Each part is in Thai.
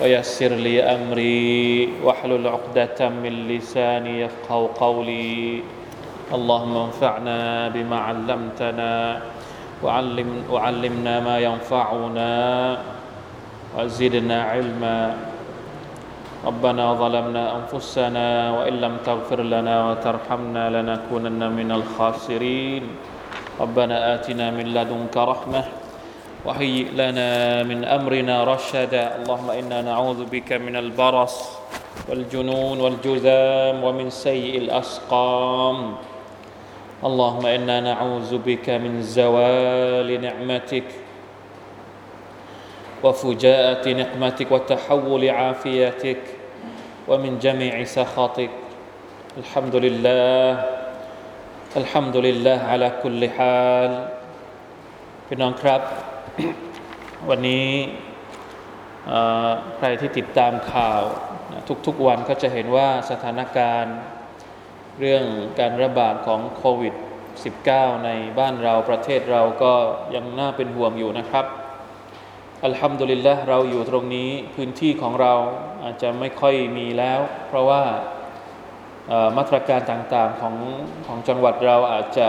ويسر لي أمري واحلل عقدة من لساني يفقه قولي. اللهم انفعنا بما علمتنا وعلم وعلمنا ما ينفعنا وزدنا علما. ربنا ظلمنا أنفسنا وإن لم تغفر لنا وترحمنا لنكونن من الخاسرين. ربنا آتنا من لدنك رحمة وهيئ لنا من أمرنا رشدا اللهم إنا نعوذ بك من البرص والجنون والجذام ومن سيء الأسقام اللهم إنا نعوذ بك من زوال نعمتك وفجاءة نقمتك وتحول عافيتك ومن جميع سخطك الحمد لله الحمد لله على كل حال พี่น้องครับ วันนี้ใครที่ติดตามข่าวทุกๆวันก็จะเห็นว่าสถานการณ์เรื่องการระบาดของโควิด -19 ในบ้านเราประเทศเราก็ยังน่าเป็นห่วงอยู่นะครับ อัลฮัมดุลิลละเราอยู่ตรงนี้พื้นที่ของเราอาจจะไม่ค่อยมีแล้ว เพราะว่ามาตรการต่างๆของของจังหวัดเราอาจจะ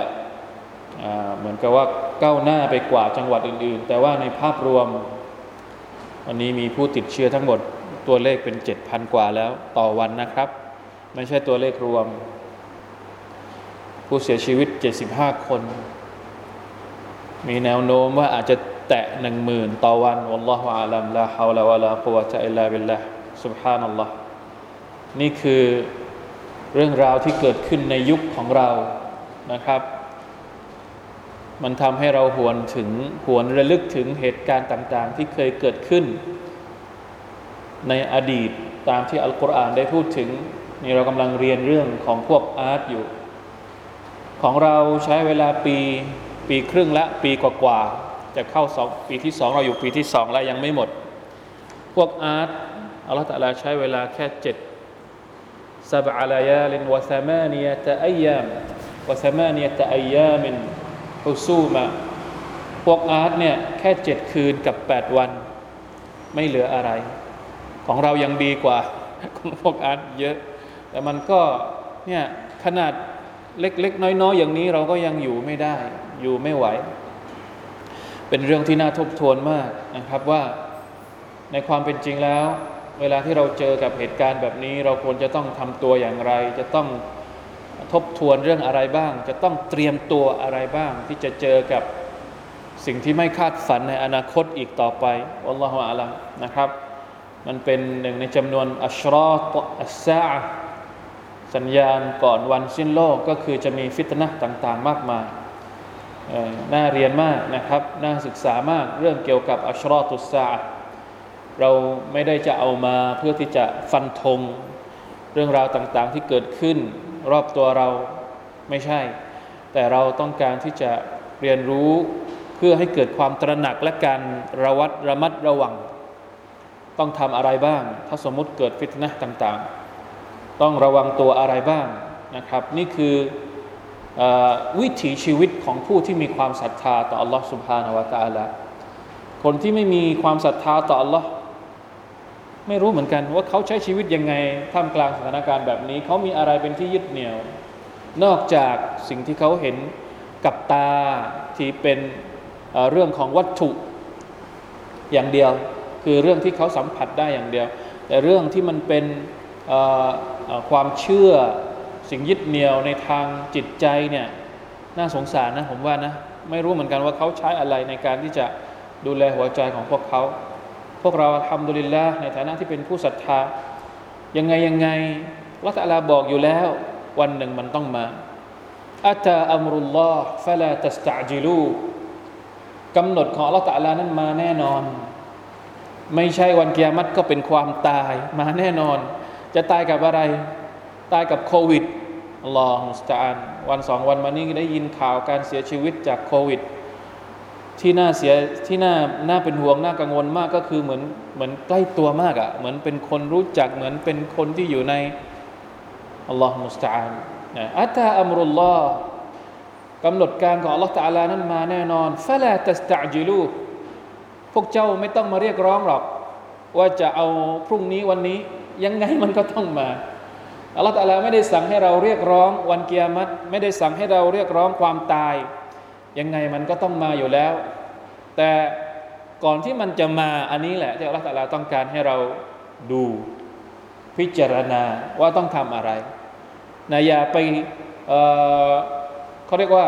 เหมือนกับว่าก้าวหน้าไปกว่าจังหวัดอื่น ๆ แต่ว่าในภาพรวม วันนี้มีผู้ติดเชื้อทั้งหมดตัวเลขเป็น 7,000 กว่าแล้วต่อวันนะครับ ไม่ใช่ตัวเลขรวม ผู้เสียชีวิต 75 คน มีแนวโน้มว่าอาจจะแตะหนึ่งหมื่นต่อวันวัลลอฮฺอาลัมลาฮาวลาวะลากุวะตะอิลลาบิลลาห์สุบฮานัลลอฮ์นี่คือเรื่องราวที่เกิดขึ้นในยุคของเรานะครับ มันทำให้เราหวนถึงหวนระลึกถึงเหตุการณ์ต่าง ๆ ที่เคยเกิดขึ้น ในอดีตตามที่อัลกุรอานได้พูดถึงนี่เรากำลังเรียนเรื่องของพวกอาร์ตอยู่ ของเราใช้เวลาปีปีครึ่งละปีกว่าๆจะเข้าสองปีที่สองเราอยู่ปีที่สองแล้วยังไม่หมด พวกอาร์ตอัลลอฮฺตะลาใช้เวลาแค่เจ็ดซาบะลายาลินวะซามานียตะอัยยามวะซามานียตะอัยยามิน ฮุซูมา พวกอาร์ตเนี่ยแค่เจ็ดคืนกับแปดวัน ไม่เหลืออะไร ของเรายังดีกว่า ของพวกอาร์ตเยอะ แต่มันก็เนี่ยขนาดเล็ก ๆ น้อย ๆ อย่างนี้เราก็ยังอยู่ไม่ได้ อยู่ไม่ไหว เป็นเรื่องที่น่าทบทวนมากนะครับว่าในความเป็นจริงแล้ว เวลาที่เราเจอกับเหตุการณ์แบบนี้ เราควรจะต้องทำตัวอย่างไร จะต้อง ทบทวนเรื่องอะไรบ้าง จะต้องเตรียมตัวอะไรบ้าง ที่จะเจอกับสิ่งที่ไม่คาดฝันในอนาคตอีกต่อไปอัลลอฮฺอาลัมนะครับ มันเป็นหนึ่งในจำนวนอัชรอตอัสซาสัญญาณก่อนวันสิ้นโลกก็คือจะมีฟิตนะต่างๆ มากมายน่าเรียนมากนะครับน่าศึกษามากเรื่องเกี่ยวกับอัชรอตุสซาเราไม่ได้จะเอามาเพื่อที่จะฟันธงเรื่องราวต่างๆที่เกิดขึ้น รอบตัวเราไม่ใช่ แต่เราต้องการที่จะเรียนรู้เพื่อให้เกิดความตระหนักและการระวัดระมัดระวัง ต้องทำอะไรบ้าง ถ้าสมมติเกิดฟิตนะต่างๆ ต้องระวังตัวอะไรบ้างนะครับ นี่คืออวิถีชีวิตของผู้ที่มีความศรัทธาต่อ Allah Subhanahu wa Taala คนที่ไม่มีความศรัทธาต่อ Allah ไม่รู้เหมือนกันว่าเขาใช้ชีวิตยังไงท่ามกลางสถานการณ์แบบนี้ เขามีอะไรเป็นที่ยึดเหนี่ยว นอกจากสิ่งที่เขาเห็นกับตาที่เป็นเรื่องของวัตถุอย่างเดียว คือเรื่องที่เขาสัมผัสได้อย่างเดียว แต่เรื่องที่มันเป็นความเชื่อสิ่งยึดเหนี่ยวในทางจิตใจเนี่ยน่าสงสารนะผมว่านะไม่รู้เหมือนกันว่าเขาใช้อะไรในการที่จะดูแลหัวใจของพวกเขา พวกเราทำดุลิลละในฐานะที่เป็นผู้ศรัทธา ยังไงยังไงละตัลาบอกอยู่แล้ว วันหนึ่งมันต้องมาอัตาอัมรุลลอฮ์ฟะลาตัสตะจิลูกำหนดของละตัลานั้นมาแน่นอน ไม่ใช่วันเกียรติก็เป็นความตายมาแน่นอน จะตายกับอะไร ตายกับโควิดลอฮฺมุสตานวันสองวันมานี้ได้ยินข่าวการเสียชีวิตจากโควิด ที่น่าเสียที่น่าน่าเป็นห่วงน่ากังวลมากก็คือเหมือนเหมือนใกล้ตัวมากอะ่ะเหมือนเป็นคนรู้จักเหมือนเป็นคนที่อยู่ในอัลลอฮฺมุสตาอันนะอัตตาอัมรุลลอฮ์กำหนดการของอัลลอฮฺตะอาลานั้นมาแน่นอนฟะลาตัสตะจิลูพวกเจ้าไม่ต้องมาเรียกร้องหรอก ว่าจะเอาพรุ่งนี้วันนี้ ยังไงมันก็ต้องมาอัลลอฮฺตะอาลาไม่ได้สั่งให้เราเรียกร้องวันเกียรติไม่ได้สั่งให้เราเรียกร้องความตาย ยังไงมันก็ต้องมาอยู่แล้ว แต่ก่อนที่มันจะมาอันนี้แหละ ที่อัลลอฮฺตาลาต้องการให้เราดูพิจารณาว่าต้องทำอะไรนะอย่าไปเเขาเรียกว่า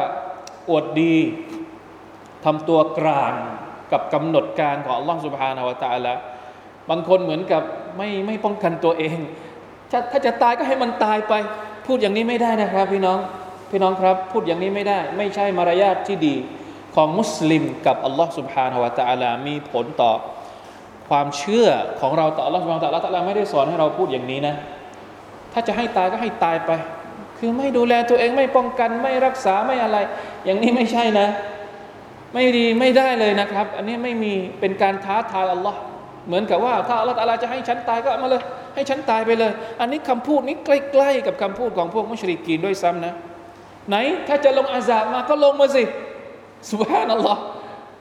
อวดดีทำตัวกลางกับกำหนดการของอัลลอฮฺสุบฮานาวะตะละบางคนเหมือนกับไม่ไม่ป้องกันตัวเอง ถ้าถ้าจะตายก็ให้มันตายไป พูดอย่างนี้ไม่ได้นะครับพี่น้อง พี่น้องครับ พูดอย่างนี้ไม่ได้ ไม่ใช่มารยาทที่ดีของมุสลิมกับอัลลอฮฺสุบฮานาวะตะละมีผลต่อความเชื่อของเราต่ออัลลอฮฺสุบฮานาวะตะละไม่ได้สอนให้เราพูดอย่างนี้นะ ถ้าจะให้ตายก็ให้ตายไป คือไม่ดูแลตัวเองไม่ป้องกันไม่รักษาไม่อะไร อย่างนี้ไม่ใช่นะ ไม่ดีไม่ได้เลยนะครับ อันนี้ไม่มีเป็นการท้าทายอัลลอฮ์เหมือนกับว่าถ้าอัลลอฮ์จะให้ฉันตายก็มาเลย ให้ฉันตายไปเลย อันนี้คำพูดนี้ใกล้ ๆ กับคำพูดของพวกมุชริกีนด้วยซ้ำนะ ไหน ถ้าจะลงอาซาบมาก็ลงมาสิสุบฮานัลลอฮ์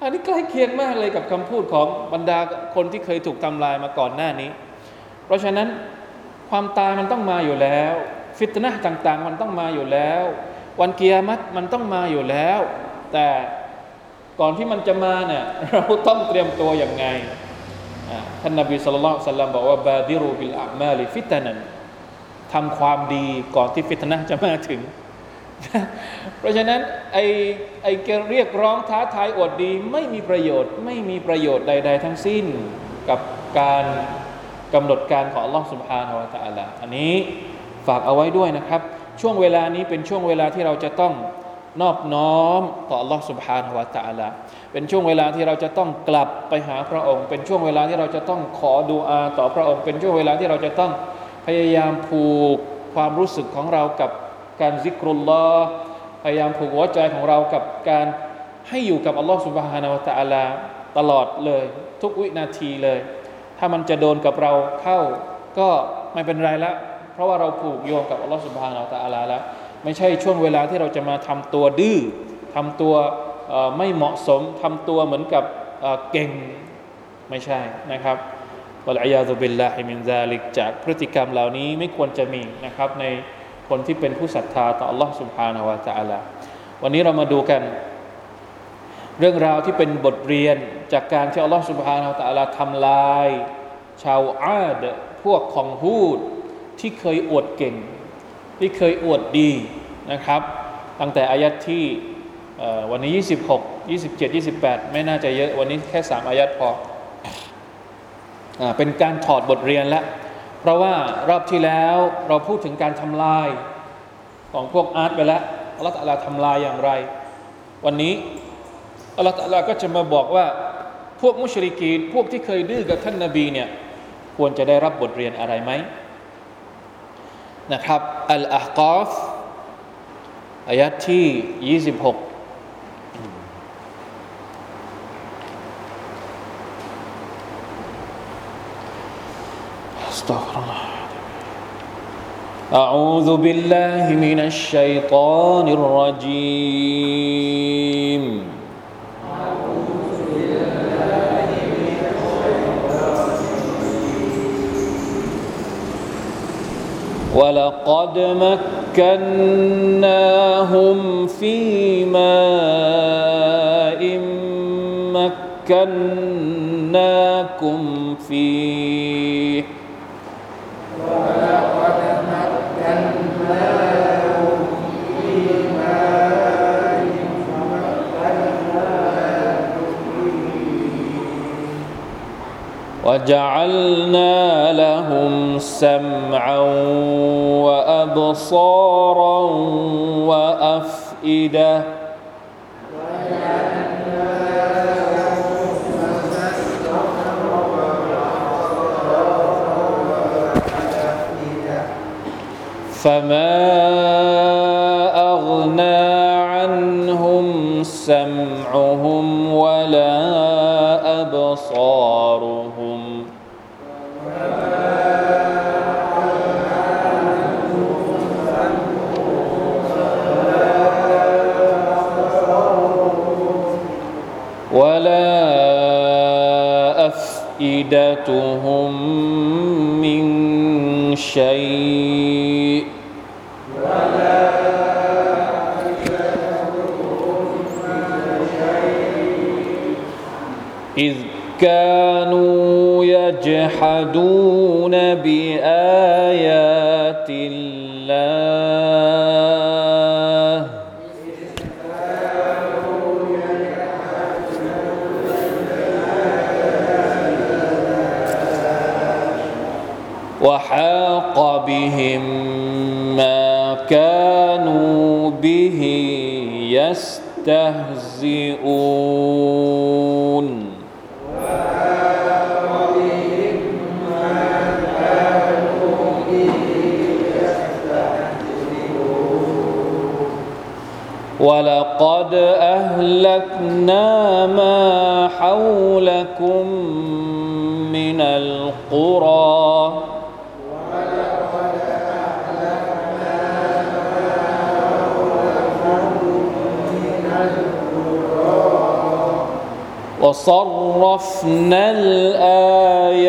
อันนี้ใกล้เคียงมากเลยกับคำพูดของบรรดาคนที่เคยถูกทำลายมาก่อนหน้านี้ เพราะฉะนั้นความตายมันต้องมาอยู่แล้ว ฟิตนะต่างๆ มันต้องมาอยู่แล้ว วันกิยามัตมันต้องมาอยู่แล้ว แต่ก่อนที่มันจะมาเนี่ยเราต้องเตรียมตัวอย่างไงท่านนบีصلى الله عليه وسلم บอกว่า بادروا بالأعمال فتنا ทำความดีก่อนที่ฟิตนะจะมาถึง เพราะฉะนั้นไอ้ไอ้เรียกร้องท้าทายอดดี ไม่มีประโยชน์ ไม่มีประโยชน์ใด ๆ ทั้งสิ้นกับการกำหนดการของ Allah Subhanahu wa Taala อันนี้ฝากเอาไว้ด้วยนะครับ ช่วงเวลานี้เป็นช่วงเวลาที่เราจะต้องนอบน้อมต่อ Allah Subhanahu wa Taala เป็นช่วงเวลาที่เราจะต้องกลับไปหาพระองค์ เป็นช่วงเวลาที่เราจะต้องขอดูอาต่อพระองค์ เป็นช่วงเวลาที่เราจะต้องพยายามผูกความรู้สึกของเรากับ การซิกรุลลอฮ์พยายามผูกหัวใจของเรากับการให้อยู่กับอัลลอฮ์สุบฮานาวะตะอาลาตลอดเลย ทุกวินาทีเลย ถ้ามันจะโดนกับเราเข้า ก็ไม่เป็นไรละเพราะว่าเราผูกโยงกับอัลลอฮ์สุบฮานาวะตะอาลาแล้วไม่ใช่ช่วงเวลาที่เราจะมาทำตัวดื้อทำตัวไม่เหมาะสมทำตัวเหมือนกับเก่งไม่ใช่นะครับวะลัยยาตุบิลลาฮิมินซาลิกจากพฤติกรรมเหล่านี้ไม่ควรจะมีนะครับใน คนที่เป็นผู้ศรัทธาต่อ Allah سبحانه และ تعالى วันนี้เรามาดูกัน เรื่องราวที่เป็นบทเรียนจากการที่ Allah سبحانه และ تعالى ทำลาย ชาวอาดพวกของฮูดที่เคยอวดเก่ง ที่เคยอวดดีนะครับ ตั้งแต่อายัดที่วันนี้ 26 27 28 ไม่น่าจะเยอะวันนี้แค่ 3 อายัดพออเป็นการถอดบทเรียนแล้ว เพราะว่ารอบที่แล้วเราพูดถึงการทำลายของพวกอาร์ตไปแล้วอัลลอฮฺทำลายอย่างไร วันนี้อัลลอฮฺก็จะมาบอกว่าพวกมุชริกีนพวกที่เคยดื้อกับท่านนาบีเนี่ยควรจะได้รับบทเรียนอะไรไหมนะครับอัลอาฮกอฟอายัดที่ 26 أستغفر الله. أعوذ بالله من الشيطان الرجيم. ولقد مكناهم في ماء مكناكم فيه ولقد مكناهم في ماء مكناكم فيه وجعلنا لهم سمعا وأبصارا وأفئدة فما أغنى عنهم سمعهم ولا أبصارهم ولا أفئدتهم من شيء كانوا يجحدون بآيات الله. وحاق بهم ما كانوا به يستهزئون. ولقد أهلكنا ما حولكم من القرى. وصرفنا الآيات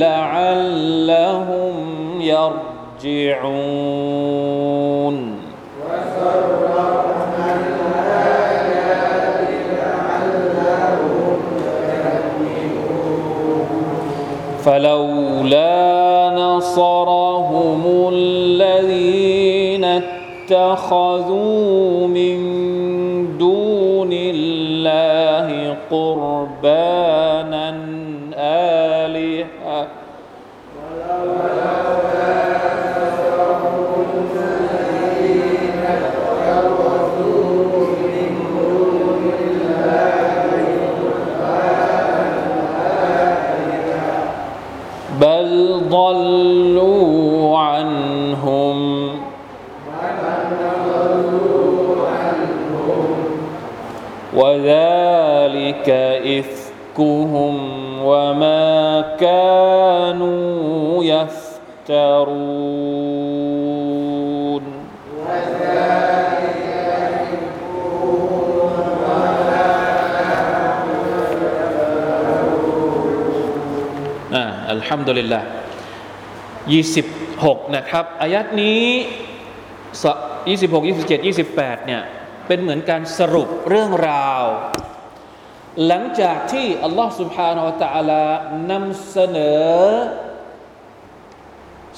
لعلهم يرجعون. فلولا نصرهم الذين اتخذوا وذلك إفكهم وما كانوا يفترونอ่าอัลฮัมดุลิลละยี่สิบหกนะครับอายัดนี้ยี่สิบหกยี่สิบเจ็ดยี่สิบแปดเนี่ย เป็นเหมือนการสรุปเรื่องราว หลังจากที่อัลลอฮ์ سبحانه และ تعالى นำเสนอ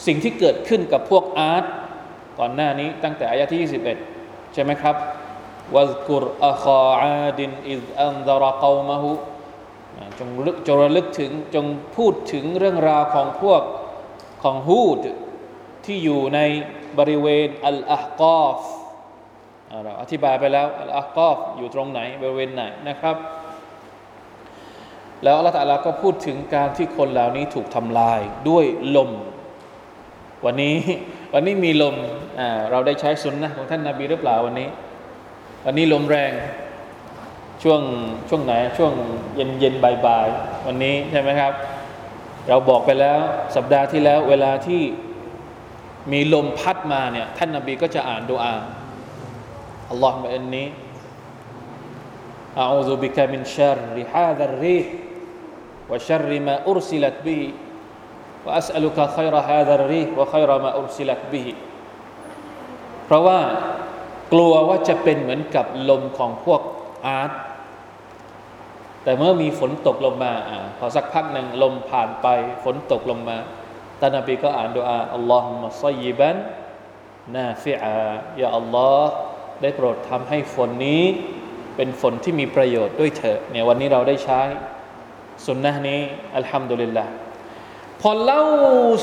สิ่งที่เกิดขึ้นกับพวกอาร์ตก่อนหน้านี้ตั้งแต่อายะที่ 21 ใช่ไหมครับวัซกุรอัคาอาดินอิซอันดารกอมะฮุจงลึกจงระลึกถึงจงพูดถึงเรื่องราวของพวกของฮูด ที่อยู่ในบริเวณอัลอาฮกอฟ เราอธิบายไปแล้วอัลอากอฟอยู่ตรงไหนบริเวณไหนนะครับ แล้วอัลลอฮฺตะลาก็พูดถึงการที่คนเหล่านี้ถูกทำลายด้วยลม วันนี้วันนี้มีลมเราได้ใช้สุนนะของท่านนาบีหรือเปล่าวันนี้ วันนี้ลมแรงช่วงช่วงไหนช่วงเย็นเย็นบ่ายๆวันนี้ใช่ไหมครับ เราบอกไปแล้วสัปดาห์ที่แล้ว เวลาที่มีลมพัดมาเนี่ยท่านนาบีก็จะอ่านดูอา อัลลอฮฺมะอันนี้ أعوذ بك من شر هذا الريح وشر ما أرسلت به وأسألك خير هذا الريح وخير ما أرسلت به เพราะว่ากลัวว่าจะเป็นเหมือนกับลมของพวกอาร์ตแต่เมื่อมีฝนตกลงมาอพอสักพักหนึ่งลมผ่านไปฝนตกลงมาท่านนบีก็อ่านดูอาอัลลอฮฺมะซัยบันนาฟิอายาอัลลอฮ์ ได้โปรดทำให้ฝนนี้เป็นฝนที่มีประโยชน์ด้วยเถอะเนี่ยวันนี้เราได้ใช้สุนนะนี้อัลฮัมดุลิลละพอเล่า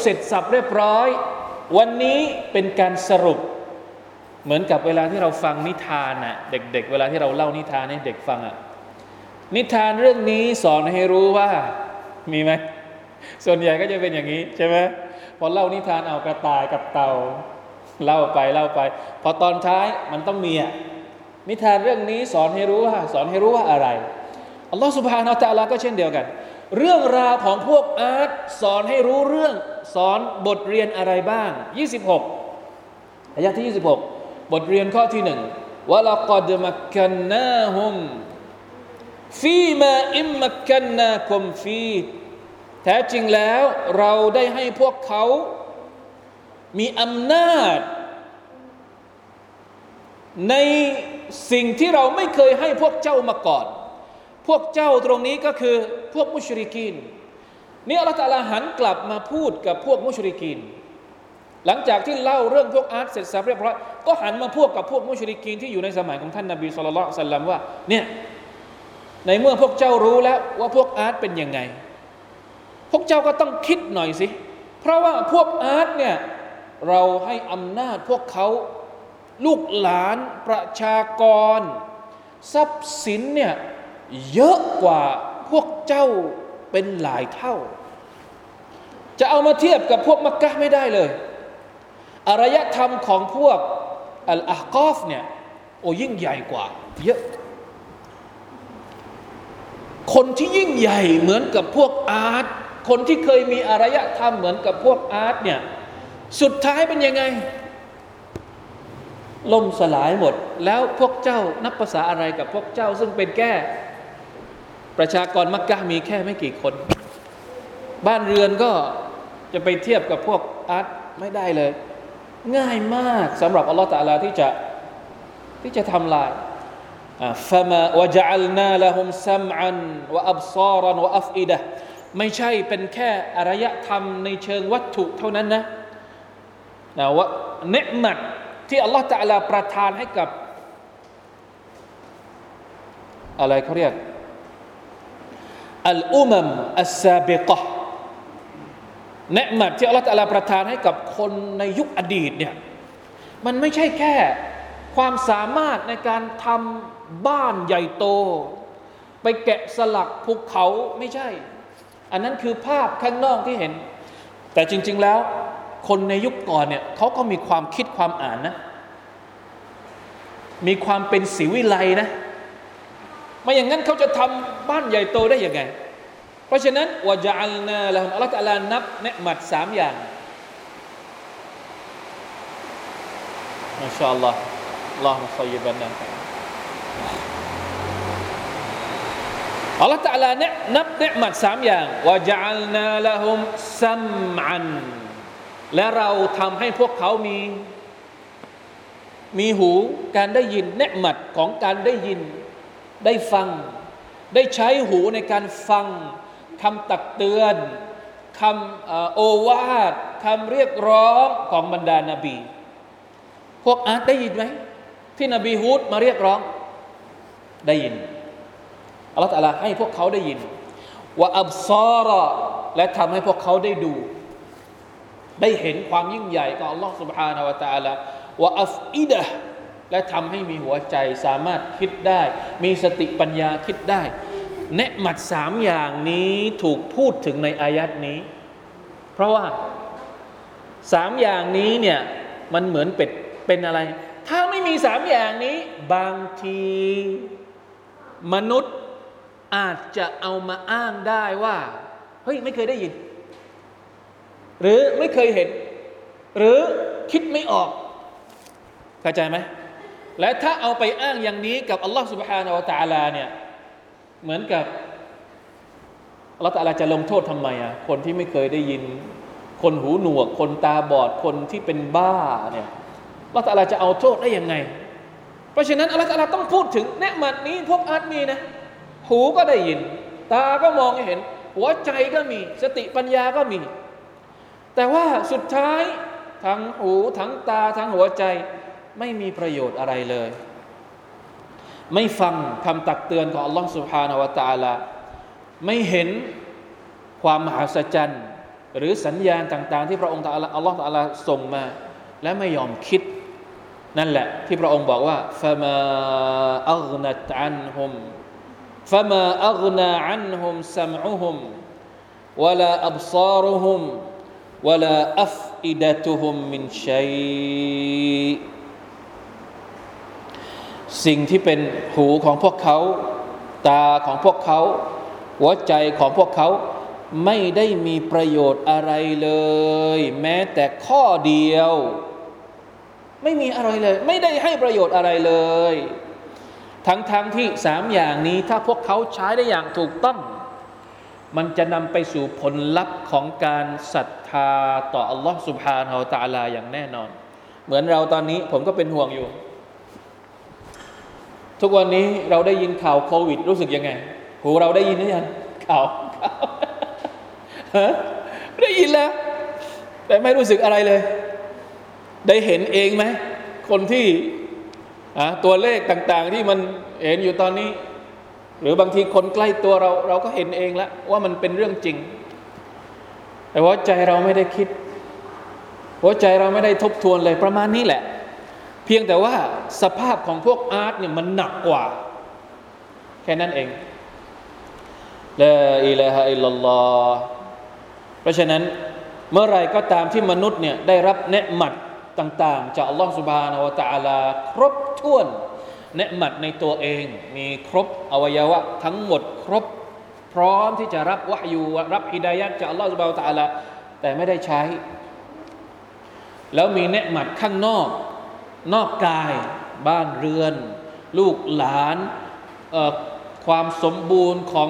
เสร็จสับเรียบร้อย วันนี้เป็นการสรุป เหมือนกับเวลาที่เราฟังนิทานน่ะเด็กๆเวลาที่เราเล่านิทานให้เด็กฟังอะนิทานเรื่องนี้สอนให้รู้ว่ามีไหมส่วนใหญ่ก็จะเป็นอย่างนี้ใช่ไหมพอเล่านิทานเอากระต่ายกับเต่า เล่าไปเล่าไป พอตอนท้ายมันต้องมีอะนิทานเรื่องนี้สอนให้รู้ว่า สอนให้รู้ว่าอะไรอัลลอฮฺสุบฮานาอัลลอฮฺก็เช่นเดียวกัน เรื่องราวของพวกอาร์ตสอนให้รู้เรื่องสอนบทเรียนอะไรบ้าง 26อายะที่ 26 บทเรียนข้อที่หนึ่งวะละกอดมักกันนาฮุมฟีมาอิมมักกันนาคุมฟีแท้จริงแล้วเราได้ให้พวกเขา มีอำนาจ ในสิ่งที่เราไม่เคยให้พวกเจ้ามาก่อน พวกเจ้าตรงนี้ก็คือพวกมุชริกีนนี่อัลลอฮฺหันกลับมาพูดกับพวกมุชริกีนหลังจากที่เล่าเรื่องพวกอาร์ตเสร็จสับเรียบร้อยก็หันมาพูดกับพวกมุชริกีนที่อยู่ในสมัยของท่านนาบีสุลต่านสัลลัมว่าเนี่ยในเมื่อพวกเจ้ารู้แล้วว่าพวกอาร์ตเป็นยังไง พวกเจ้าก็ต้องคิดหน่อยสิ เพราะว่าพวกอาร์ตเนี่ย เราให้อำนาจพวกเขาลูกหลานประชากร ทรัพย์สินเนี่ยเยอะกว่าพวกเจ้าเป็นหลายเท่า จะเอามาเทียบกับพวกมักกะไม่ได้เลย อารยธรรมของพวกอัลอาฮกอฟเนี่ยโอ้ยิ่งใหญ่กว่า เยอะ คนที่ยิ่งใหญ่เหมือนกับพวกอาร์ตคนที่เคยมีอารยธรรมเหมือนกับพวกอาร์ตเนี่ย สุดท้ายเป็นยังไง ล่มสลายหมด แล้วพวกเจ้านับภาษาอะไรกับพวกเจ้า ซึ่งเป็นแก่ประชากรมักกะมีแค่ไม่กี่คน บ้านเรือนก็จะไปเทียบกับพวกอาร์ตไม่ได้เลย ง่ายมากสำหรับอัลลอฮฺตะลาที่จะที่จะทำลายฟะมาวะจัลนาละฮุมซัมอันวะอับซารันวะอัฟอิดะไม่ใช่เป็นแค่อารยธรรมในเชิงวัตถุเท่านั้นนะ นะว่าเนืมัดที่อัลลอฮฺตะลาประทานให้กับ อะไรเขาเรียกอัลอุมัมอัสซาบิกะเนืมัดที่อัลลอฮฺตะลาประทานให้กับคนในยุคอดีตเนี่ยมันไม่ใช่แค่ความสามารถในการทำบ้านใหญ่โต ไปแกะสลักภูเขาไม่ใช่ อันนั้นคือภาพข้างนอกที่เห็น แต่จริง ๆแล้ว คนในยุคก่อนเนี่ยเขาก็มีความคิดความอ่านนะ มีความเป็นศิวิไลนะไม่อย่างนั้นเขาจะทำบ้านใหญ่โตได้ยังไง เพราะฉะนั้นวะจัลนาละฮุอัลลอฮฺตะลานับเนืหมัดสามอย่างมาชาอัลลอฮ์อัลลอฮฺมุซัยบันนะอัลลอฮฺตะลาเนี่ยนับเนืหมัดสามอย่างวะจัลนาละฮุมซัมอัน และเราทำให้พวกเขามี มีหูการได้ยินเนหมัดของการได้ยิน ได้ฟัง ได้ใช้หูในการฟังคำตักเตือนคำโอวาทคำเรียกร้องของบรรดานาบี พวกอาร์ตได้ยินไหม ที่นบีฮูดมาเรียกร้อง ได้ยินอัลลอฮฺตะลาให้พวกเขาได้ยินว่าอับซารและทำให้พวกเขาได้ดู ได้เห็นความยิ่งใหญ่ของอัลลอฮ์ سبحانه และ تعالى ว่าอัฟอิดะและทำให้มีหัวใจสามารถคิดได้ มีสติปัญญาคิดได้ เนืหมัดสามอย่างนี้ถูกพูดถึงในอายัดนี้ เพราะว่าสามอย่างนี้เนี่ยมันเหมือนเป็ดเป็นอะไร ถ้าไม่มีสามอย่างนี้ บางทีมนุษย์อาจจะเอามาอ้างได้ว่าเฮ้ยไม่เคยได้ยิน หรือไม่เคยเห็น หรือคิดไม่ออกเข้าใจไหมและถ้าเอาไปอ้างอย่างนี้กับอัลลอฮฺ سبحانه และ تعالى เนี่ยเหมือนกับอัลลอฮฺตาลาจะลงโทษทำไมอ่ะคนที่ไม่เคยได้ยิน คนหูหนวก คนตาบอดคนที่เป็นบ้าเนี่ยอัลลอฮฺตาลาจะเอาโทษได้ยังไง เพราะฉะนั้นอัลลอฮฺตาลาต้องพูดถึงเนืมัดนี้ พวกอาร์ตมีนะหูก็ได้ยิน ตาก็มองเห็น หัวใจก็มี สติปัญญาก็มี แต่ว่าสุดท้ายทั้งหูทั้งตาทั้งหัวใจไม่มีประโยชน์อะไรเลย ไม่ฟังคำตักเตือนของอัลลอฮฺสุบฮานาวะตาละไม่เห็นความมหาศจรรย์ หรือสัญญาณต่าง ๆ ที่พระองค์ตาอัลลอฮฺตาลาส่งมา และไม่ยอมคิด นั่นแหละ ที่พระองค์บอกว่าฟะมาอัลนัตอันฮุมฟะมาอัลนาอันฮุมซัมอุฮุมวะลาอับซารุฮุม วลาอัฟอิดะตุฮุมมินชัสิ่งที่เป็นหูของพวกเขา ตาของพวกเขา หัวใจของพวกเขา ไม่ได้มีประโยชน์อะไรเลย แม้แต่ข้อเดียว ไม่มีอะไรเลย ไม่ได้ให้ประโยชน์อะไรเลย ทั้งๆทที่สามอย่างนี้ถ้าพวกเขาใช้ได้อย่างถูกต้อง มันจะนำไปสู่ผลลัพธ์ของการศรัทธาต่ออัลลอฮ์สุบฮานาอัลตะลาอย่างแน่นอน เหมือนเราตอนนี้ผมก็เป็นห่วงอยู่ ทุกวันนี้เราได้ยินข่าวโควิด รู้สึกยังไง หูเราได้ยินหรือยังข่าวข่าวฮะได้ยินแล้ว แต่ไม่รู้สึกอะไรเลย ได้เห็นเองไหม คนที่ตัวเลขต่าง ๆ ที่มันเห็นอยู่ตอนนี้ หรือบางทีคนใกล้ตัวเราเราก็เห็นเองแล้วว่ามันเป็นเรื่องจริง แต่ว่าใจเราไม่ได้คิดหัวใจเราไม่ได้ทบทวนเลยประมาณนี้แหละ เพียงแต่ว่าสภาพของพวกอาร์ตเนี่ยมันหนักกว่า แค่นั้นเองละอิลาฮะอิลลัลลอฮเพราะฉะนั้นเมื่อไรก็ตามที่มนุษย์เนี่ยได้รับเนืหมัดต่าง ๆ จากอัลลอฮฺสุบฮานาวะตะอาลา ครบถ้วน เนืหมัดในตัวเองมีครบอวัยวะทั้งหมดครบ พร้อมที่จะรับวะยูรับอิดายัดจากอัลลอฮฺสุบะตะอัลละแต่ไม่ได้ใช้ แล้วมีเนืหมัดข้างนอก นอกกาย บ้านเรือน ลูกหลานความสมบูรณ์ของ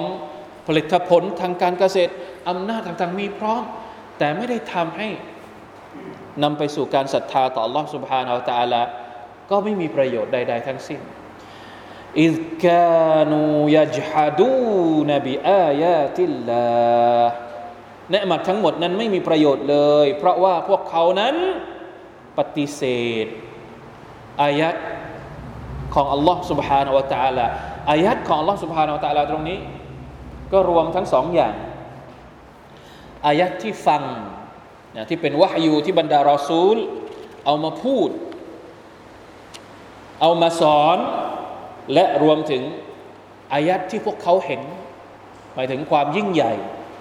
ผลิตผลทางการเกษตรอำนาจต่างๆมีพร้อม แต่ไม่ได้ทำให้นำไปสู่การศรัทธาต่อ Allah Subhanahu wa Taala ก็ไม่มีประโยชน์ใดๆทั้งสิ้นอิซกานูยัจฮัดูนบิอายาติลลาเนืมัดทั้งหมดนั้นไม่มีประโยชน์เลย เพราะว่าพวกเขานั้นปฏิเสธอายัดของ Allah سبحانه และ تعالى อายัดของ Allah سبحانه และ تعالى ตรงนี้ ก็รวมทั้งสองอย่างอายัดที่ฟังนะที่เป็นวะฮยูที่บรรดารอซูล เอามาพูด เอามาสอน และรวมถึงอายัดที่พวกเขาเห็น หมายถึงความยิ่งใหญ่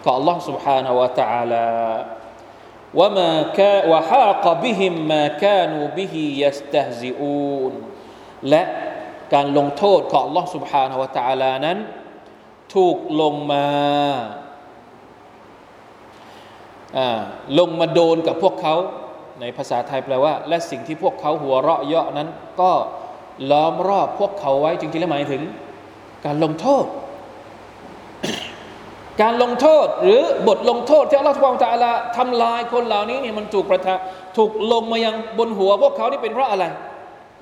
ของ Allah سبحانه และ تعالى ว่ามาแค่ว่าฮากบิหิมมาแค่นูบิฮิยัสตฮซิอูนและการลงโทษของ Allah سبحانه และ تعالى นั้น ถูกลงมาลงมาโดนกับพวกเขาในภาษาไทยแปลว่า และสิ่งที่พวกเขาหัวเราะเยาะนั้น ก็ ล้อมรอบพวกเขาไว้จริงๆแล้วหมายถึง การลงโทษ การลงโทษหรือบทลงโทษที่อัลลอฮฺทวาลาทำลายคนเหล่านี้เนี่ยมันถูกประทาถูกลงมายังบนหัวพวกเขานี่เป็นเพราะอะไร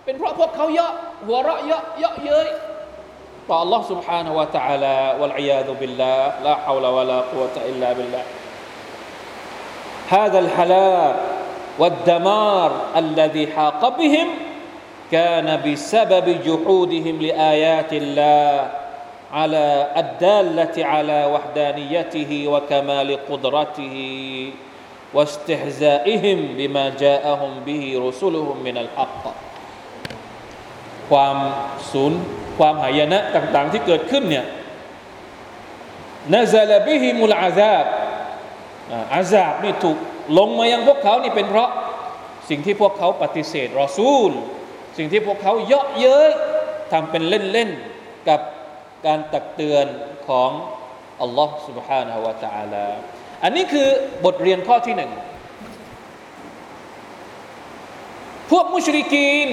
เป็นเพราะพวกเขาเยาะหัวเราะเยาะเยาะเย้ยต่อ Allah سبحانه และ تعالى วะลัยยาดุบิลลาลาฮาวลาวะลากุวะตะอิลลาบิลลา هذا الهلاك والدمار الذي حاق بهم كان بسبب جحودهم لآيات الله على الدالة على وحدانيته وكمال قدرته واستهزائهم بما جاءهم به رسلهم من الحق ความสูญความหายนะต่างๆที่เกิดขึ้นเนี่ย نزل بهم العذاب อาซาบนี่ถูกลงมายังพวกเขานี่เป็นเพราะสิ่งที่พวกเขาปฏิเสธรอซูล สิ่งที่พวกเขาเยาะเย้ยทำเป็นเล่นๆกับการตักเตือนของอัลลอฮ์ سبحانه และ تعالى อันนี้คือบทเรียนข้อที่หนึ่ง พวกมุชริกีน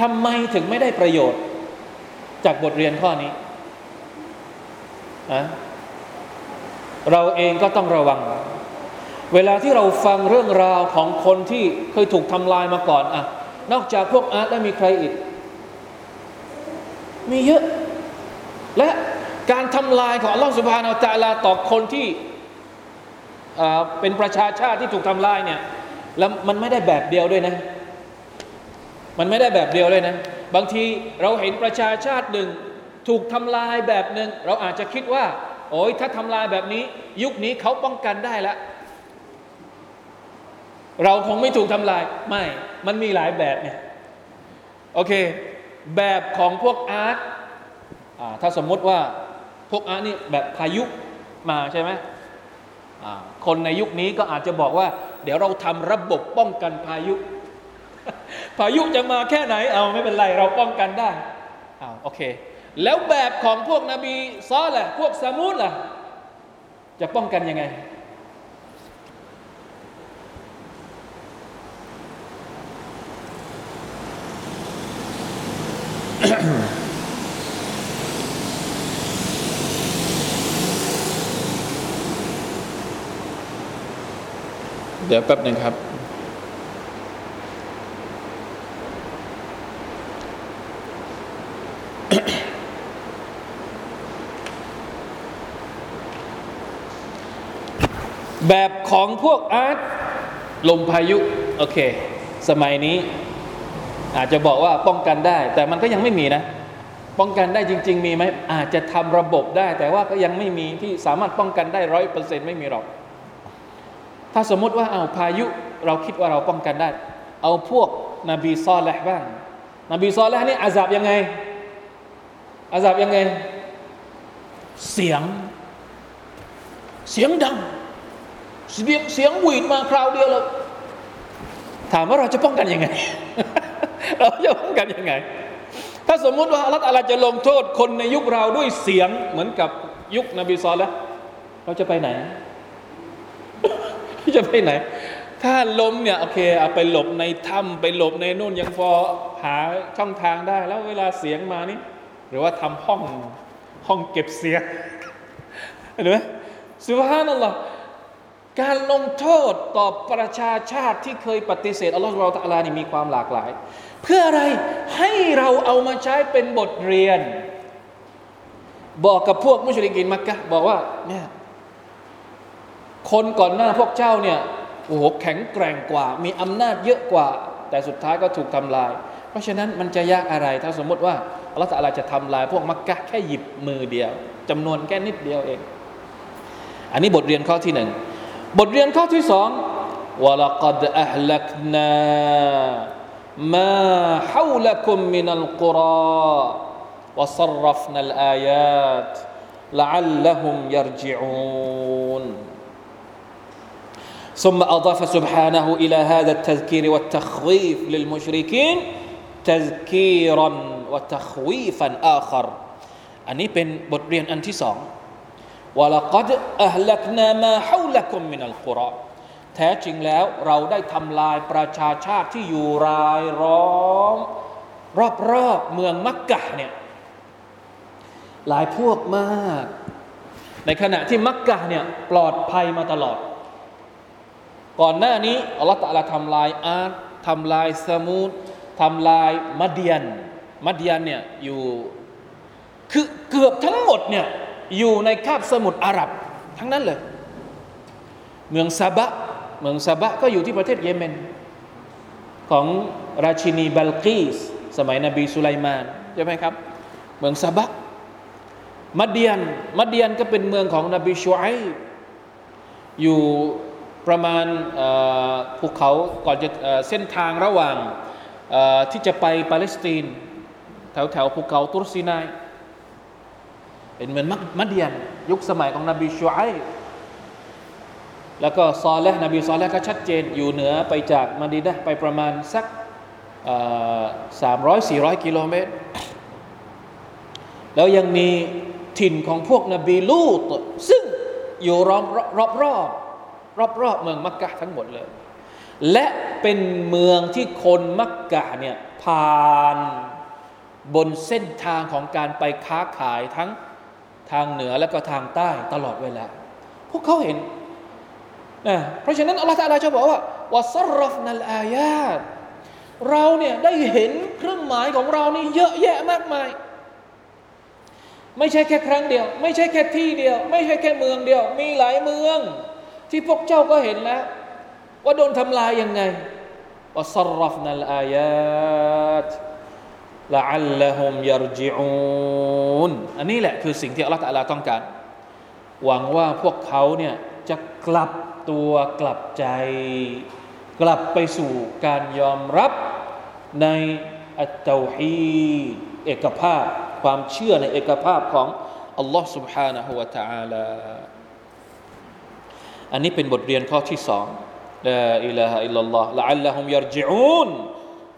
ทำไมถึงไม่ได้ประโยชน์ จากบทเรียนข้อนี้อะเราเองก็ต้องระวัง เวลาที่เราฟังเรื่องราวของคนที่เคยถูกทำลายมาก่อนอะ นอกจากพวกอาร์ตแล้วมีใครอีก มีเยอะ และการทำลายของอัลลอฮฺสุบฮานาอัลตะลาต่อคนที่เป็นประชาชาติที่ถูกทำลายเนี่ยแล้วมันไม่ได้แบบเดียวด้วยนะ มันไม่ได้แบบเดียวเลยนะ บางทีเราเห็นประชาชาติหนึ่งถูกทำลายแบบหนึ่งเราอาจจะคิดว่า โอ้ยถ้าทำลายแบบนี้ ยุคนี้เขาป้องกันได้แล้ว เราคงไม่ถูกทำลาย ไม่ มันมีหลายแบบเนี่ย โอเค แบบของพวกอาร์ตถ้าสมมติว่าพวกอาร์ตนี่แบบพายุมาใช่ไหมคนในยุคนี้ก็อาจจะบอกว่า เดี๋ยวเราทำระบบป้องกันพายุ พายุจะมาแค่ไหน เอาไม่เป็นไร เราป้องกันได้เอาโอเค แล้วแบบของพวกนบีซอแหละพวกสมุดล่ะ จะป้องกันยังไง เดี๋ยวแป๊บหนึ่งครับ แบบของพวกอาร์ตลมพายุ โอเค สมัยนี้ อาจจะบอกว่าป้องกันได้ แต่มันก็ยังไม่มีนะ ป้องกันได้จริง ๆ มีไหมอาจจะทำระบบได้ แต่ว่าก็ยังไม่มีที่สามารถป้องกันได้ร้อยเปอร์เซ็นต์ไม่มีหรอก ถ้าสมมุติว่าเอาพายุเราคิดว่าเราป้องกันได้ เอาพวกนบีซอลแลห์บ้าง นบีซอลแลห์นี่อาซาบยังไง อาซาบยังไง เสียง เสียงดัง เสียงเสียงหวีดมาคราวเดียวเลยถามว่าเราจะป้องกันยังไง เราจะป้องกันยังไง ถ้าสมมุติว่าอัลลอฮฺจะลงโทษคนในยุคเราด้วยเสียงเหมือนกับยุคนบีซอลแล้ว เราจะไปไหน จะไปไหน ถ้าลมเนี่ยโอเคเอาไปหลบในถ้ำไปหลบในนู่นยังพอหาช่องทางได้ แล้วเวลาเสียงมานี่ หรือว่าทำห้องห้องเก็บเสียงเห็นไหมสุภาพนั่นหรอ การลงโทษต่อประชาชาติที่เคยปฏิเสธอัลลอฮฺสุบตะลานี่มีความหลากหลาย เพื่ออะไรให้เราเอามาใช้เป็นบทเรียน บอกกับพวกมุชลิกินมักกะบอกว่าเนี่ยคนก่อนหน้าพวกเจ้าเนี่ยโอ้โหแข็งแกร่งกว่า มีอำนาจเยอะกว่า แต่สุดท้ายก็ถูกทำลาย เพราะฉะนั้นมันจะยากอะไร ถ้าสมมติว่าอัลลอฮฺจะทำลายพวกมักกะแค่หยิบมือเดียวจำนวนแค่นิดเดียวเอง อันนี้บทเรียนข้อที่หนึ่ง บทเรียนข้อที่สองวะลักดอัลลักนามาฮาวลักุมมินัลกุราว وصرفنا الآيات لعلهم يرجعون ثم أضاف سبحانه إلى هذا التذكير والتخويف للمشركين تذكيرا وتخويفا آخر อันนี้เป็นบทเรียนอันที่สอง วลกัดอัลลักนามาฮาวลักุมมินัลกุรอแท้จริงแล้วเราได้ทำลายประชาชาติที่อยู่รายล้อมรอบๆเมืองมักกะเนี่ยหลายพวกมาก ในขณะที่มักกะเนี่ยปลอดภัยมาตลอด ก่อนหน้านี้อัลลอฮฺตะลาทำลายอาร์ทำลายสมูดทำลายมัดเดียน มัดเดียนเนี่ยอยู่คือเกือบทั้งหมดเนี่ย อยู่ในคาบสมุทรอาหรับ ทั้งนั้นเลย เมืองซาบะ เมืองซาบะก็อยู่ที่ประเทศเยเมน ของราชินีบัลกีส สมัยนบีสุไลมานใช่ไหมครับ เมืองซาบะมัดยันมัดยันก็เป็นเมืองของนบีชูไออยู่ประมาณภูเขาก่อนจะเส้นทางระหว่างที่จะไปปาเลสไตน์แถวแถวภูเขาตุรซีนาย เป็นเหมือนมัดเดียน ยุคสมัยของนบีชูไอแล้วก็ซอลและนบีซอลและก็ชัดเจนอยู่เหนือไปจากมาดีนะไปประมาณสักสามร้อยสี่ร้อยกิโลเมตร แล้วยังมีถิ่นของพวกนบีลูต ซึ่งอยู่รอบรอบรอบรอบๆเมืองมักกะทั้งหมดเลย และเป็นเมืองที่คนมักกะเนี่ยผ่านบนเส้นทางของการไปค้าขายทั้ง ทางเหนือและก็ทางใต้ตลอดเวลา พวกเขาเห็นนะเพราะฉะนั้นอัลลอฮฺตาลาจะบอกว่าวาซรฟนัลอายาตเราเนี่ยได้เห็นเครื่องหมายของเรานี่เยอะแยะมากมาย ไม่ใช่แค่ครั้งเดียว ไม่ใช่แค่ที่เดียว ไม่ใช่แค่เมืองเดียว มีหลายเมือง ที่พวกเจ้าก็เห็นแล้ว ว่าโดนทำลายยังไงว่าสรฟนัลอายาต ละอัลละฮุมยารจิอูนอันนี้แหละคือสิ่งที่อัลลอฮฺตะลาต้องการ หวังว่าพวกเขาเนี่ยจะกลับตัวกลับใจ กลับไปสู่การยอมรับในอัตตาฮีเอกภาพ ความเชื่อในเอกภาพของอัลลอฮ์ سبحانه และ تعالى อ อันนี้เป็นบทเรียนข้อที่สองลาอิลาฮะอิลลัลลอฮ์ละอัลลฮุมยรจิอูน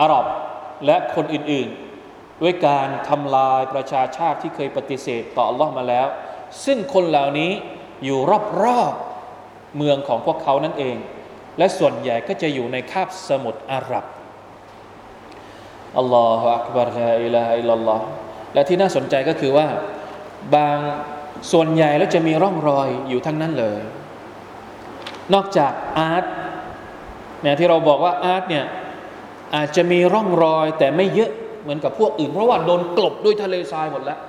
อาหรับและคนอื่นๆ ด้วยการทำลายประชาชาติที่เคยปฏิเสธต่อ Allah มาแล้ว ซึ่งคนเหล่านี้อยู่รอบๆเมืองของพวกเขานั่นเอง และส่วนใหญ่ก็จะอยู่ในคาบสมุทรอาหรับอัลลอฮฺอักบาร์ลาอิลาฮอิลลอฮและที่น่าสนใจก็คือว่าบางส่วนใหญ่แล้วจะมีร่องรอยอยู่ทั้งนั้นเลย นอกจากอาร์ตเนี่ยที่เราบอกว่าอาร์ตเนี่ย อาจจะมีร่องรอยแต่ไม่เยอะเหมือนกับพวกอื่น เพราะว่าโดนกลบด้วยทะเลทรายหมดแล้ว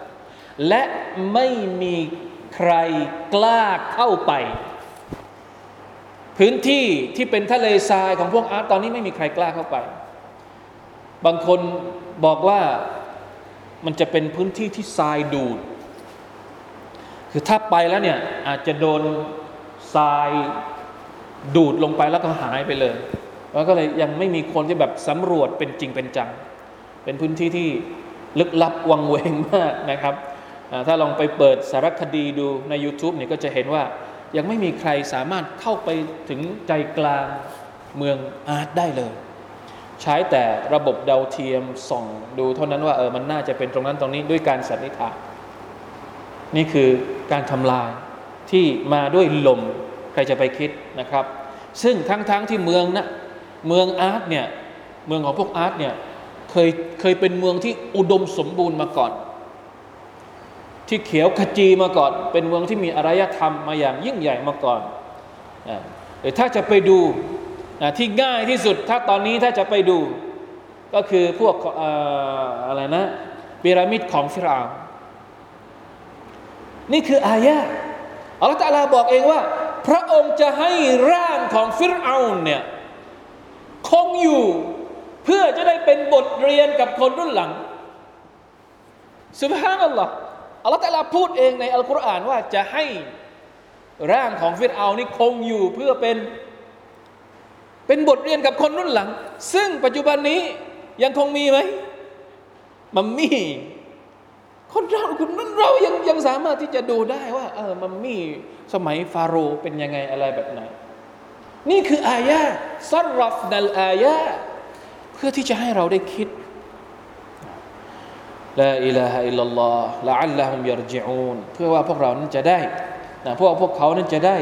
และไม่มีใครกล้าเข้าไป พื้นที่ที่เป็นทะเลทรายของพวกอาร์ตตอนนี้ไม่มีใครกล้าเข้าไป บางคนบอกว่ามันจะเป็นพื้นที่ที่ทรายดูด คือถ้าไปแล้วเนี่ยอาจจะโดนทรายดูดลงไปแล้วก็หายไปเลย แล้วก็เลยยังไม่มีคนที่แบบสำรวจเป็นจริงเป็นจัง เป็นพื้นที่ที่ลึกลับวังเวงมากนะครับ ถ้าลองไปเปิดสารคดีดูใน YouTube เนี่ยก็จะเห็นว่ายังไม่มีใครสามารถเข้าไปถึงใจกลางเมืองอาร์ตได้เลย ใช้แต่ระบบดาวเทียมส่องดูเท่านั้นว่าเออมันน่าจะเป็นตรงนั้นตรงนี้ด้วยการสันนิษฐานนี่คือการทำลายที่มาด้วยลมใครจะไปคิดนะครับ ซึ่งทั้งๆทที่เมืองนะ เมืองอาร์ตเนี่ยเมืองของพวกอาร์ตเนี่ยเคยเคยเป็นเมืองที่อุดมสมบูรณ์มาก่อน ที่เขียวขจีมาก่อน เป็นเมืองที่มีอารยธรรมมาอย่างยิ่งใหญ่มาก่อนหรือถ้าจะไปดูที่ง่ายที่สุดถ้าตอนนี้ถ้าจะไปดู ก็คือพวกอะไรนะพีระมิดของฟิราวนี่คืออายะอัลลอฮฺตาลาบอกเองว่า พระองค์จะให้ร่างของฟิรเอาเนี่ย คงอยู่เพื่อจะได้เป็นบทเรียนกับคนรุ่นหลังสุบฮานัลลอฮ์อัลลอฮฺตาลาพูดเองในอัลกุรอานว่าจะให้ร่างของฟิรเอานี่คงอยู่เพื่อเป็น เป็นบทเรียนกับคนรุ่นหลัง ซึ่งปัจจุบันนี้ยังคงมีไหมมันมีคนเราคนนั้นเรายังยังสามารถที่จะดูได้ว่า เออมันมีสมัยฟาโรห์เป็นยังไงอะไรแบบไหน นี่คืออายะซัรรัฟนัลอายะเพื่อที่จะให้เราได้คิดลาอิลาฮะอิลลัลลอฮ์ละอัลลอฮุมยรจิอูนเพื่อว่าพวกเรานั้นจะได้นะพวกพวกเขานั้นจะได้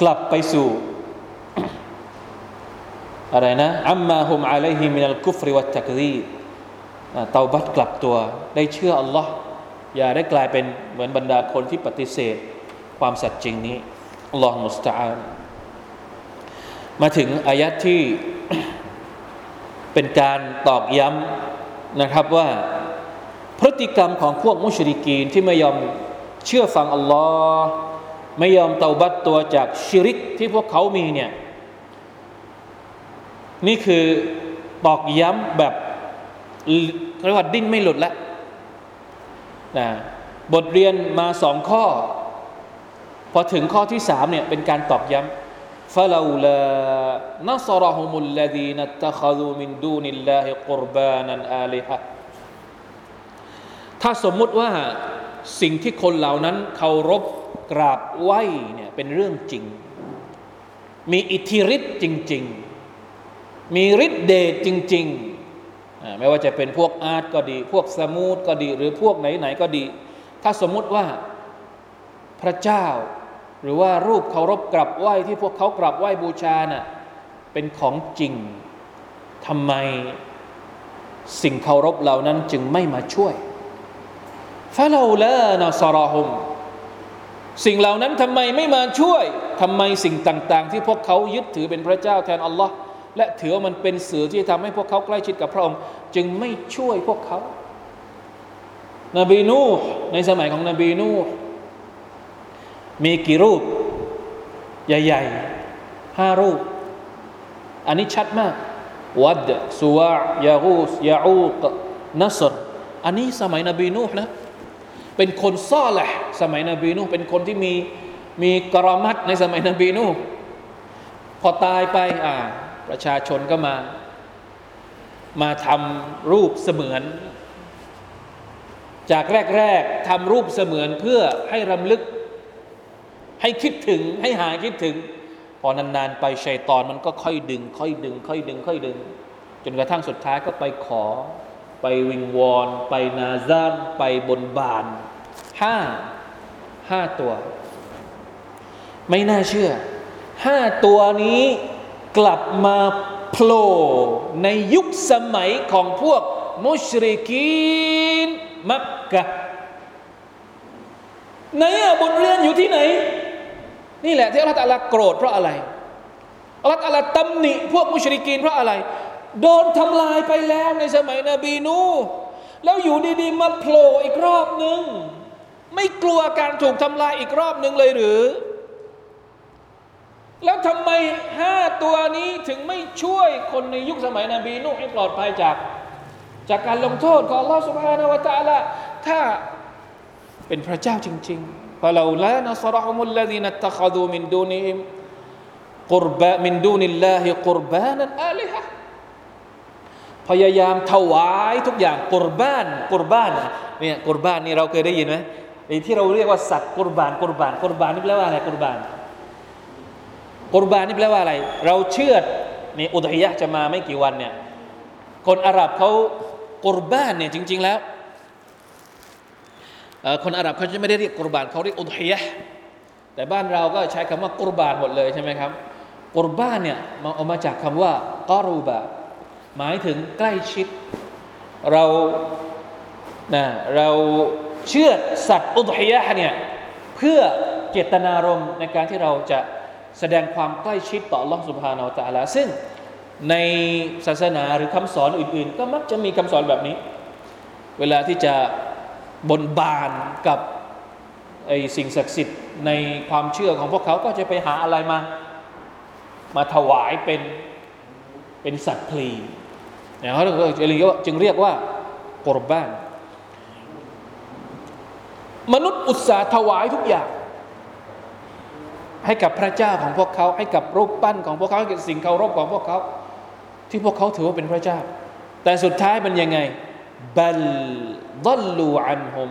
กลับไปสู่อะไรนะอัมมาฮุมอะลัยฮิมินัลกุฟริวัตตักรีเตาบัตกลับตัวได้เชื่ออัลลอฮ์อย่าได้กลายเป็นเหมือนบรรดาคนที่ปฏิเสธความสัตย์จริงนี้ อัลลอฮ์มุสตาอันมาถึงอายัดที่เป็นการตอกย้ำนะครับว่า พฤติกรรมของพวกมุชริกีนที่ไม่ยอมเชื่อฟังอัลลอฮ์ไม่ยอมเตาบัตตัวจากชิริกที่พวกเขามีเนี่ยนี่คือตอกย้ำแบบเรียกว่าดิ้นไม่หลุดแล้วนะบทเรียนมาสองข้อ พอถึงข้อที่สามเนี่ยเป็นการตอกย้ำฟาลาลานัสรหุมุลลดีนัตขดูมินดูนิลลาฮิกุรบานันอาลิฮะถ้าสมมุติว่าสิ่งที่คนเหล่านั้นเคารพกราบไหว้เนี่ยเป็นเรื่องจริง มีอิทธิฤทธิ์จริง ๆ มีฤทธิ์เดชจริงๆ ไม่ว่าจะเป็นพวกอาร์ตก็ดี พวกสมูทก็ดี หรือพวกไหนๆก็ดี ถ้าสมมุติว่าพระเจ้า หรือว่ารูปเคารพกราบไหว้ที่พวกเขากราบไหว้บูชาน่ะเป็นของจริงทำไมสิ่งเคารพเหล่านั้นจึงไม่มาช่วยฟาเราละนาซารหุมสิ่งเหล่านั้นทำไมไม่มาช่วยทำไมสิ่งต่าง ๆ ที่พวกเขายึดถือเป็นพระเจ้าแทนอัลลอฮ์และถือว่ามันเป็นสื่อที่ทำให้พวกเขาใกล้ชิดกับพระองค์ จึงไม่ช่วยพวกเขา นบีนูในสมัยของนบีนู มีกี่รูป ใหญ่ๆห้ารูป อันนี้ชัดมาก วัดสุวายาอูสยาอูกนัสรอันนี้สมัยนบีนูห์นะเป็นคนซ่อแหละสมัยนบีนูห์เป็นคนที่มีมีกรมัดในสมัยนบีนูห์พอตายไปอ่าประชาชนก็มา มาทำรูปเสมือน จากแรก ๆทำรูปเสมือนเพื่อให้รำลึก ให้คิดถึงให้หายคิดถึง พอนานๆไปชัยตอนมันก็ค่อยดึง ค่อยดึง ค่อยดึง ค่อยดึง จนกระทั่งสุดท้ายก็ไปขอ ไปวิงวอน ไปนาซานไปบนบานห้าห้าตัว ไม่น่าเชื่อห้าตัวนี้กลับมาโผล่ในยุคสมัยของพวกมุชริกีนมักกะไหนอะบทเรียนอยู่ที่ไหน นี่แหละที่อัลลอฮฺตะลาโกรธเพราะอะไรอัลลอฮฺตะลาตำหนิพวกมุชริกีนเพราะอะไร โดนทำลายไปแล้วในสมัยนบีนู แล้วอยู่ดีๆมาโผล่อีกรอบหนึ่งไม่กลัวการถูกทำลายอีกรอบหนึ่งเลยหรือ แล้วทำไมห้าตัวนี้ถึงไม่ช่วยคนในยุคสมัยนบีนุ่ให้ปลอดภัยจากจากการลงโทษของอัลลอฮฺสุบฮานาวะตะละถ้าเป็นพระเจ้าจริง ๆ ฟะลาลานัสรหุมุลลดีนัตตะคดูมินดูนิฮิมกุรบะมินดูนิลลาฮิกุรบานันอาลิฮะพยายามถวายทุกอย่างกุรบานกุรบานเนี่ยกุรบานนี่เราเคยได้ยินไหมที่เราเรียกว่าสัตว์กุรบานกุรบานกุรบานนี่แปลว่าอะไรกุรบานกุรบานนี่แปลว่าอะไร เราเชื่อนี่อุทยะจะมาไม่กี่วันเนี่ยคนอาหรับเขากุรบานเนี่ยจริง ๆ แล้ว คนอาหรับเขาจะไม่ได้เรียกกุรบานเขาเรียกอุดฮียะแต่บ้านเราก็ใช้คำว่ากุรบานหมดเลยใช่ไหมครับกุรบานเนี่ยมาออกมาจากคำว่ากอรูบะหมายถึงใกล้ชิด เรานะเราเชื่อสัตว์อุดฮียะเนี่ยเพื่อเจตนารมณ์ในการที่เราจะแสดงความใกล้ชิดต่อล่องสุภาเนาตาลาซึ่งในศาสนาหรือคำสอนอื่น ๆ ก็มักจะมีคำสอนแบบนี้ เวลาที่จะ บนบานกับไอสิ่งศักดิ์สิทธิ์ในความเชื่อของพวกเขาก็จะไปหาอะไรมา มาถวายเป็นเป็นสัตว์พลีเนี่ยเขาจึงเรียกว่ากรบ้าน มนุษย์อุตสาห์ถวายทุกอย่าง ให้กับพระเจ้าของพวกเขา ให้กับรูปปั้นของพวกเขาให้กับสิ่งเคารพของพวกเขา ที่พวกเขาถือว่าเป็นพระเจ้า แต่สุดท้ายมันยังไง บัลดัลลูอันฮุม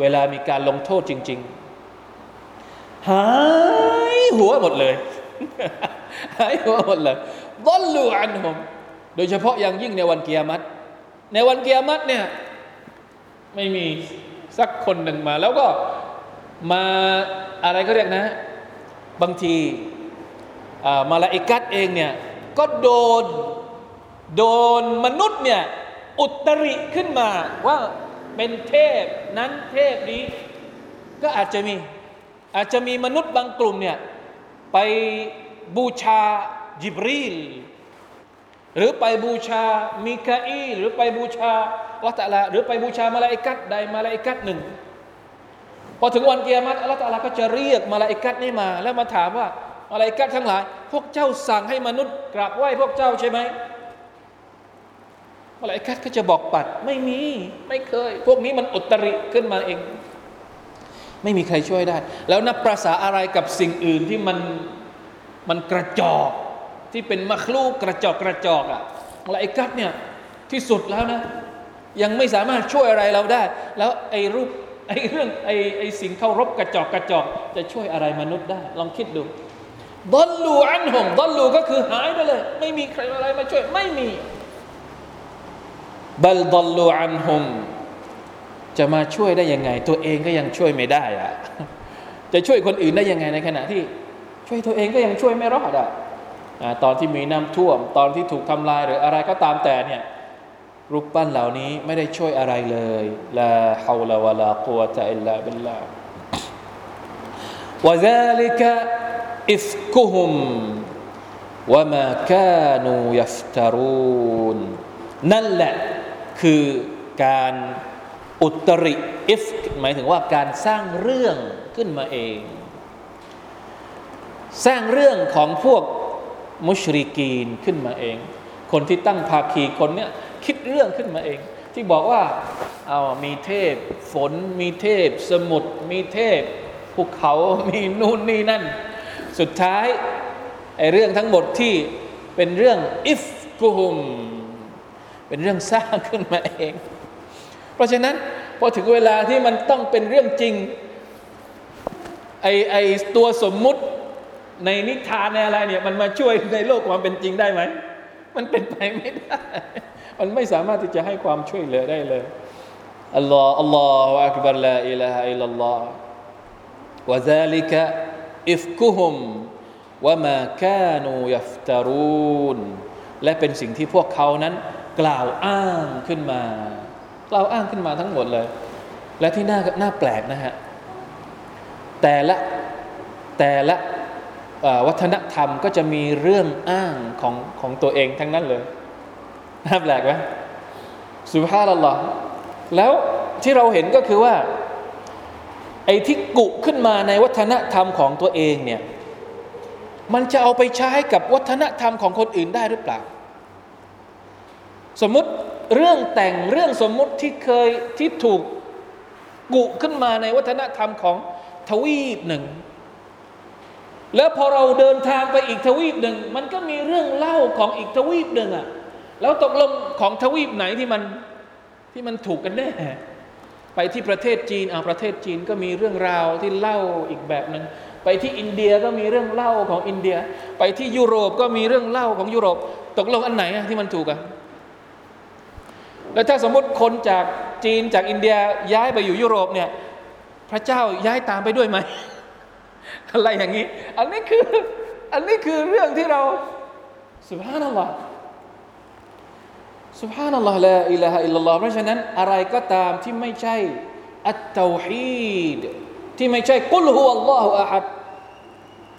เวลามีการลงโทษจริง ๆ หายหัวหมดเลย หายหัวหมดเลยดัลลูอันฮุมโดยเฉพาะอย่างยิ่งในวันเกียรติในวันเกียรติเนี่ยไม่มีสักคนหนึ่งมา แล้วก็มาอะไรก็เรียกนะ บางทีมาลาอิกัดเองเนี่ยก็โดน โดนมนุษย์เนี่ย อุตริขึ้นมาว่าเป็นเทพนั้นเทพนี้ ก็อาจจะมี อาจจะมีมนุษย์บางกลุ่มเนี่ยไปบูชาจิบรีลหรือไปบูชามิคาอีหรือไปบูชาละตะลาหรือไปบูชามาลาอิกัดใดมาลาอิกัดหนึ่งพอถึงวันเกียรติอัลลอฮฺตาลาก็จะเรียกมาลาอิกัดนี่มา แล้วมาถามว่ามาลาอิกัดทั้งหลาย พวกเจ้าสั่งให้มนุษย์กราบไหว้พวกเจ้าใช่ไหม มาลาอิกัดก็จะบอกปัด ไม่มี ไม่เคย พวกนี้มันอุตริขึ้นมาเอง ไม่มีใครช่วยได้ แล้วนับประษาอะไรกับสิ่งอื่นที่มันมันกระจอกที่เป็นมัคลูกกระจอกกระจอกอะมาลาอิกัดเนี่ยที่สุดแล้วนะ ยังไม่สามารถช่วยอะไรเราได้ แล้วไอ้รูปไอ้เรื่องไอ้ไอ้สิ่งเคารพกระจอกกระจอก จะช่วยอะไรมนุษย์ได้ ลองคิดดูดอลลูอันหงดอลลูก็คือหายไปเลย ไม่มีใครอะไรมาช่วยไม่มี บัลดลลูอันฮุมจะมาช่วยได้ยังไง ตัวเองก็ยังช่วยไม่ได้อะจะช่วยคนอื่นได้ยังไงในขณะที่ช่วยตัวเองก็ยังช่วยไม่รอดอะตอนที่มีน้ำท่วม ตอนที่ถูกทำลายหรืออะไรก็ตามแต่เนี่ยรูปปั้นเหล่านี้ไม่ได้ช่วยอะไรเลยลาฮาลาวะลากัวตะอิลลาบิลลาห์วะซาลิกะอิฟกุฮุมวะมากานูยัฟตารูนนั่นแหละ คือการอุตริอิฟหมายถึงว่าการสร้างเรื่องขึ้นมาเอง สร้างเรื่องของพวกมุชริกีนขึ้นมาเอง คนที่ตั้งภาคีคนเนี้ยคิดเรื่องขึ้นมาเอง ที่บอกว่าเอามีเทพฝนมีเทพ สมุทรมีเทพภูเขามีนู่นนี่นั่น สุดท้ายไอเรื่องทั้งหมดที่เป็นเรื่องอิฟกุฮุม เป็นเรื่องสร้างขึ้นมาเอง เพราะฉะนั้นพอถึงเวลาที่มันต้องเป็นเรื่องจริงไอไอตัวสมมุติในนิทานในอะไรเนี่ยมันมาช่วยในโลกความเป็นจริงได้ไหม มันเป็นไปไม่ได้ มันไม่สามารถที่จะให้ความช่วยเหลือได้เลยอัลลอฮ์อัลลอฮฺอักบารลาอิลาฮะอิลลัลลอฮ์วะซาลิกะอิฟกุฮุมวะมากานูยัฟตารูนและเป็นสิ่งที่พวกเขานั้น กล่าวอ้างขึ้นมา กล่าวอ้างขึ้นมาทั้งหมดเลย และที่น่าน่าแปลกนะฮะแต่ละแต่ละวัฒนธรรมก็จะมีเรื่องอ้างของของตัวเองทั้งนั้นเลยน่าแปลกไหมสุภาพละแล้วที่เราเห็นก็คือว่า ไอ้ที่กุขึ้นมาในวัฒนธรรมของตัวเองเนี่ยมันจะเอาไปใช้กับวัฒนธรรมของคนอื่นได้หรือเปล่า สมมุติเรื่องแต่งเรื่องสมมุติที่เคยที่ถูกกุขึ้นมาในวัฒนธรรมของทวีปหนึ่ง แล้วพอเราเดินทางไปอีกทวีปหนึ่ง มันก็มีเรื่องเล่าของอีกทวีปหนึ่งอะแล้วตกลงของทวีปไหนที่มันที่มันถูกกันแน่ไปที่ประเทศจีนอ่าประเทศจีนก็มีเรื่องราวที่เล่าอีกแบบหนึ่งไปที่อินเดียก็มีเรื่องเล่าของอินเดีย ไปที่ยุโรปก็มีเรื่องเล่าของยุโรป ตกลงอันไหนที่มันถูกอะ แล้วถ้าสมมติคนจากจีนจากอินเดียย้ายไปอยู่ยุโรปเนี่ย พระเจ้าย้ายตามไปด้วยไหมอะไรอย่างนี้ อันนี้คือ อันนี้คือเรื่องที่เราสุภานั่นแหละسبحان الله لا إله إلا الله เพราะฉะนั้นอะไรก็ตามที่ไม่ใช่التوحيد ที่ไม่ใช่قل هو الله أحد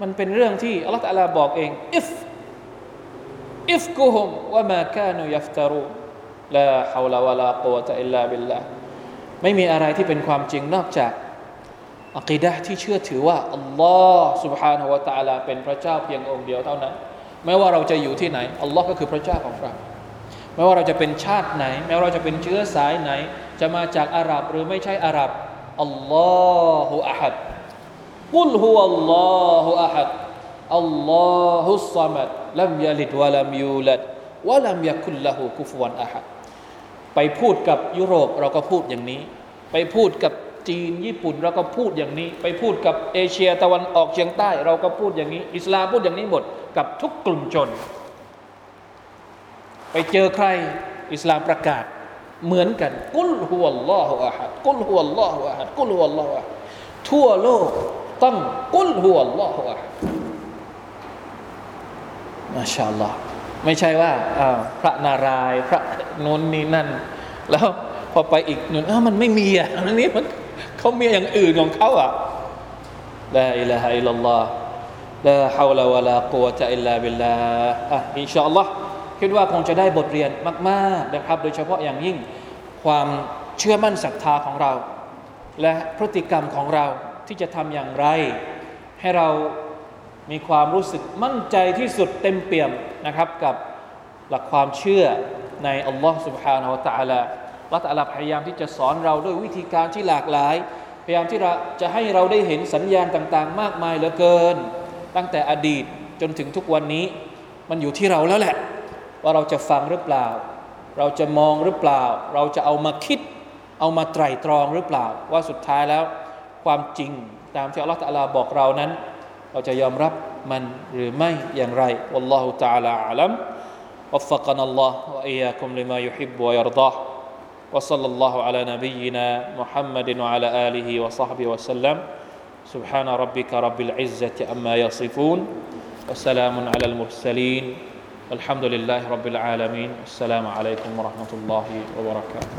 มันเป็นเรื่องที่อัลลอฮฺ تعالى บอกเอง إف إفكهم وما كانوا يفترون ลาฮาวลาวะลากุวะตะอิลลาบิลลาไม่มีอะไรที่เป็นความจริงนอกจากอักีดะที่เชื่อถือว่าอัลลอฮ์ سبحانه และ تعالى เป็นพระเจ้าเพียงองค์เดียวเท่านั้นไม่ว่าเราจะอยู่ที่ไหนอัลลอฮ์ก็คือพระเจ้าของเราไม่ว่าเราจะเป็นชาติไหนไม่ว่าเราจะเป็นเชื้อสายไหน จะมาจากอาหรับหรือไม่ใช่อาหรับอัลลอฮฺอะฮัดกุลฮุอัลลอฮฺอะฮัดอัลลอฮุสซัมัดลัมยาลิดวะลัมยูลัดวะลัมยาคุลละหูกุฟวันอะฮัด ไปพูดกับยุโรปเราก็พูดอย่างนี้ ไปพูดกับจีนญี่ปุ่นเราก็พูดอย่างนี้ ไปพูดกับเอเชียตะวันออกเฉียงใต้ เราก็พูดอย่างนี้ อิสลามพูดอย่างนี้หมดกับทุกกลุ่มชน ไปเจอใครอิสลามประกาศเหมือนกัน กุลฮุวัลลอฮุอะฮัดกุลฮุวัลลอฮุอะฮัดกุลฮุวัลลอฮุอะฮัดทั่วโลกต้องกุลฮุวัลลอฮุอะฮัดมาชาอัลลอฮ์ ไม่ใช่ว่าพระนารายณ์พระนนนี่นั่น แล้วพอไปอีกหนึ่งมันไม่มีอะอันนี้มันเขามีอย่างอื่นของเขาอะลาอิลาฮะอิลลัลลอฮ์ลาฮาวลาวะลากุวะตะอิลลาบิลลาอะอินชาอัลลอฮ์คิดว่าคงจะได้บทเรียนมาก ๆนะครับ โดยเฉพาะอย่างยิ่งความเชื่อมั่นศรัทธาของเรา และพฤติกรรมของเราที่จะทำอย่างไร ให้เรา มีความรู้สึกมั่นใจที่สุดเต็มเปี่ยมนะครับกับหลักความเชื่อในอัลลอฮ์ سبحانه และ تعالى ละตัลลาพยายามที่จะสอนเราด้วยวิธีการที่หลากหลาย พยายามที่เราจะให้เราได้เห็นสัญญาณต่าง ๆ มากมายเหลือเกิน ตั้งแต่อดีตจนถึงทุกวันนี้มันอยู่ที่เราแล้วแหละว่าเราจะฟังหรือเปล่า เราจะมองหรือเปล่า เราจะเอามาคิด เอามาไตรตรองหรือเปล่า ว่าสุดท้ายแล้วความจริงตามที่อัลลอฮฺตะลาบอกเรานั้น เราจะยอมรับมันหรือไม่อย่างไร والله تعالى أعلم وفقنا الله وإياكم لما يحب ويرضاه وصلى الله على نبينا محمد وعلى آله وصحبه وسلم سبحان ربك رب العزة أما يصفون وسلام على المرسلين الحمد لله رب العالمين السلام عليكم ورحمة الله وبركاته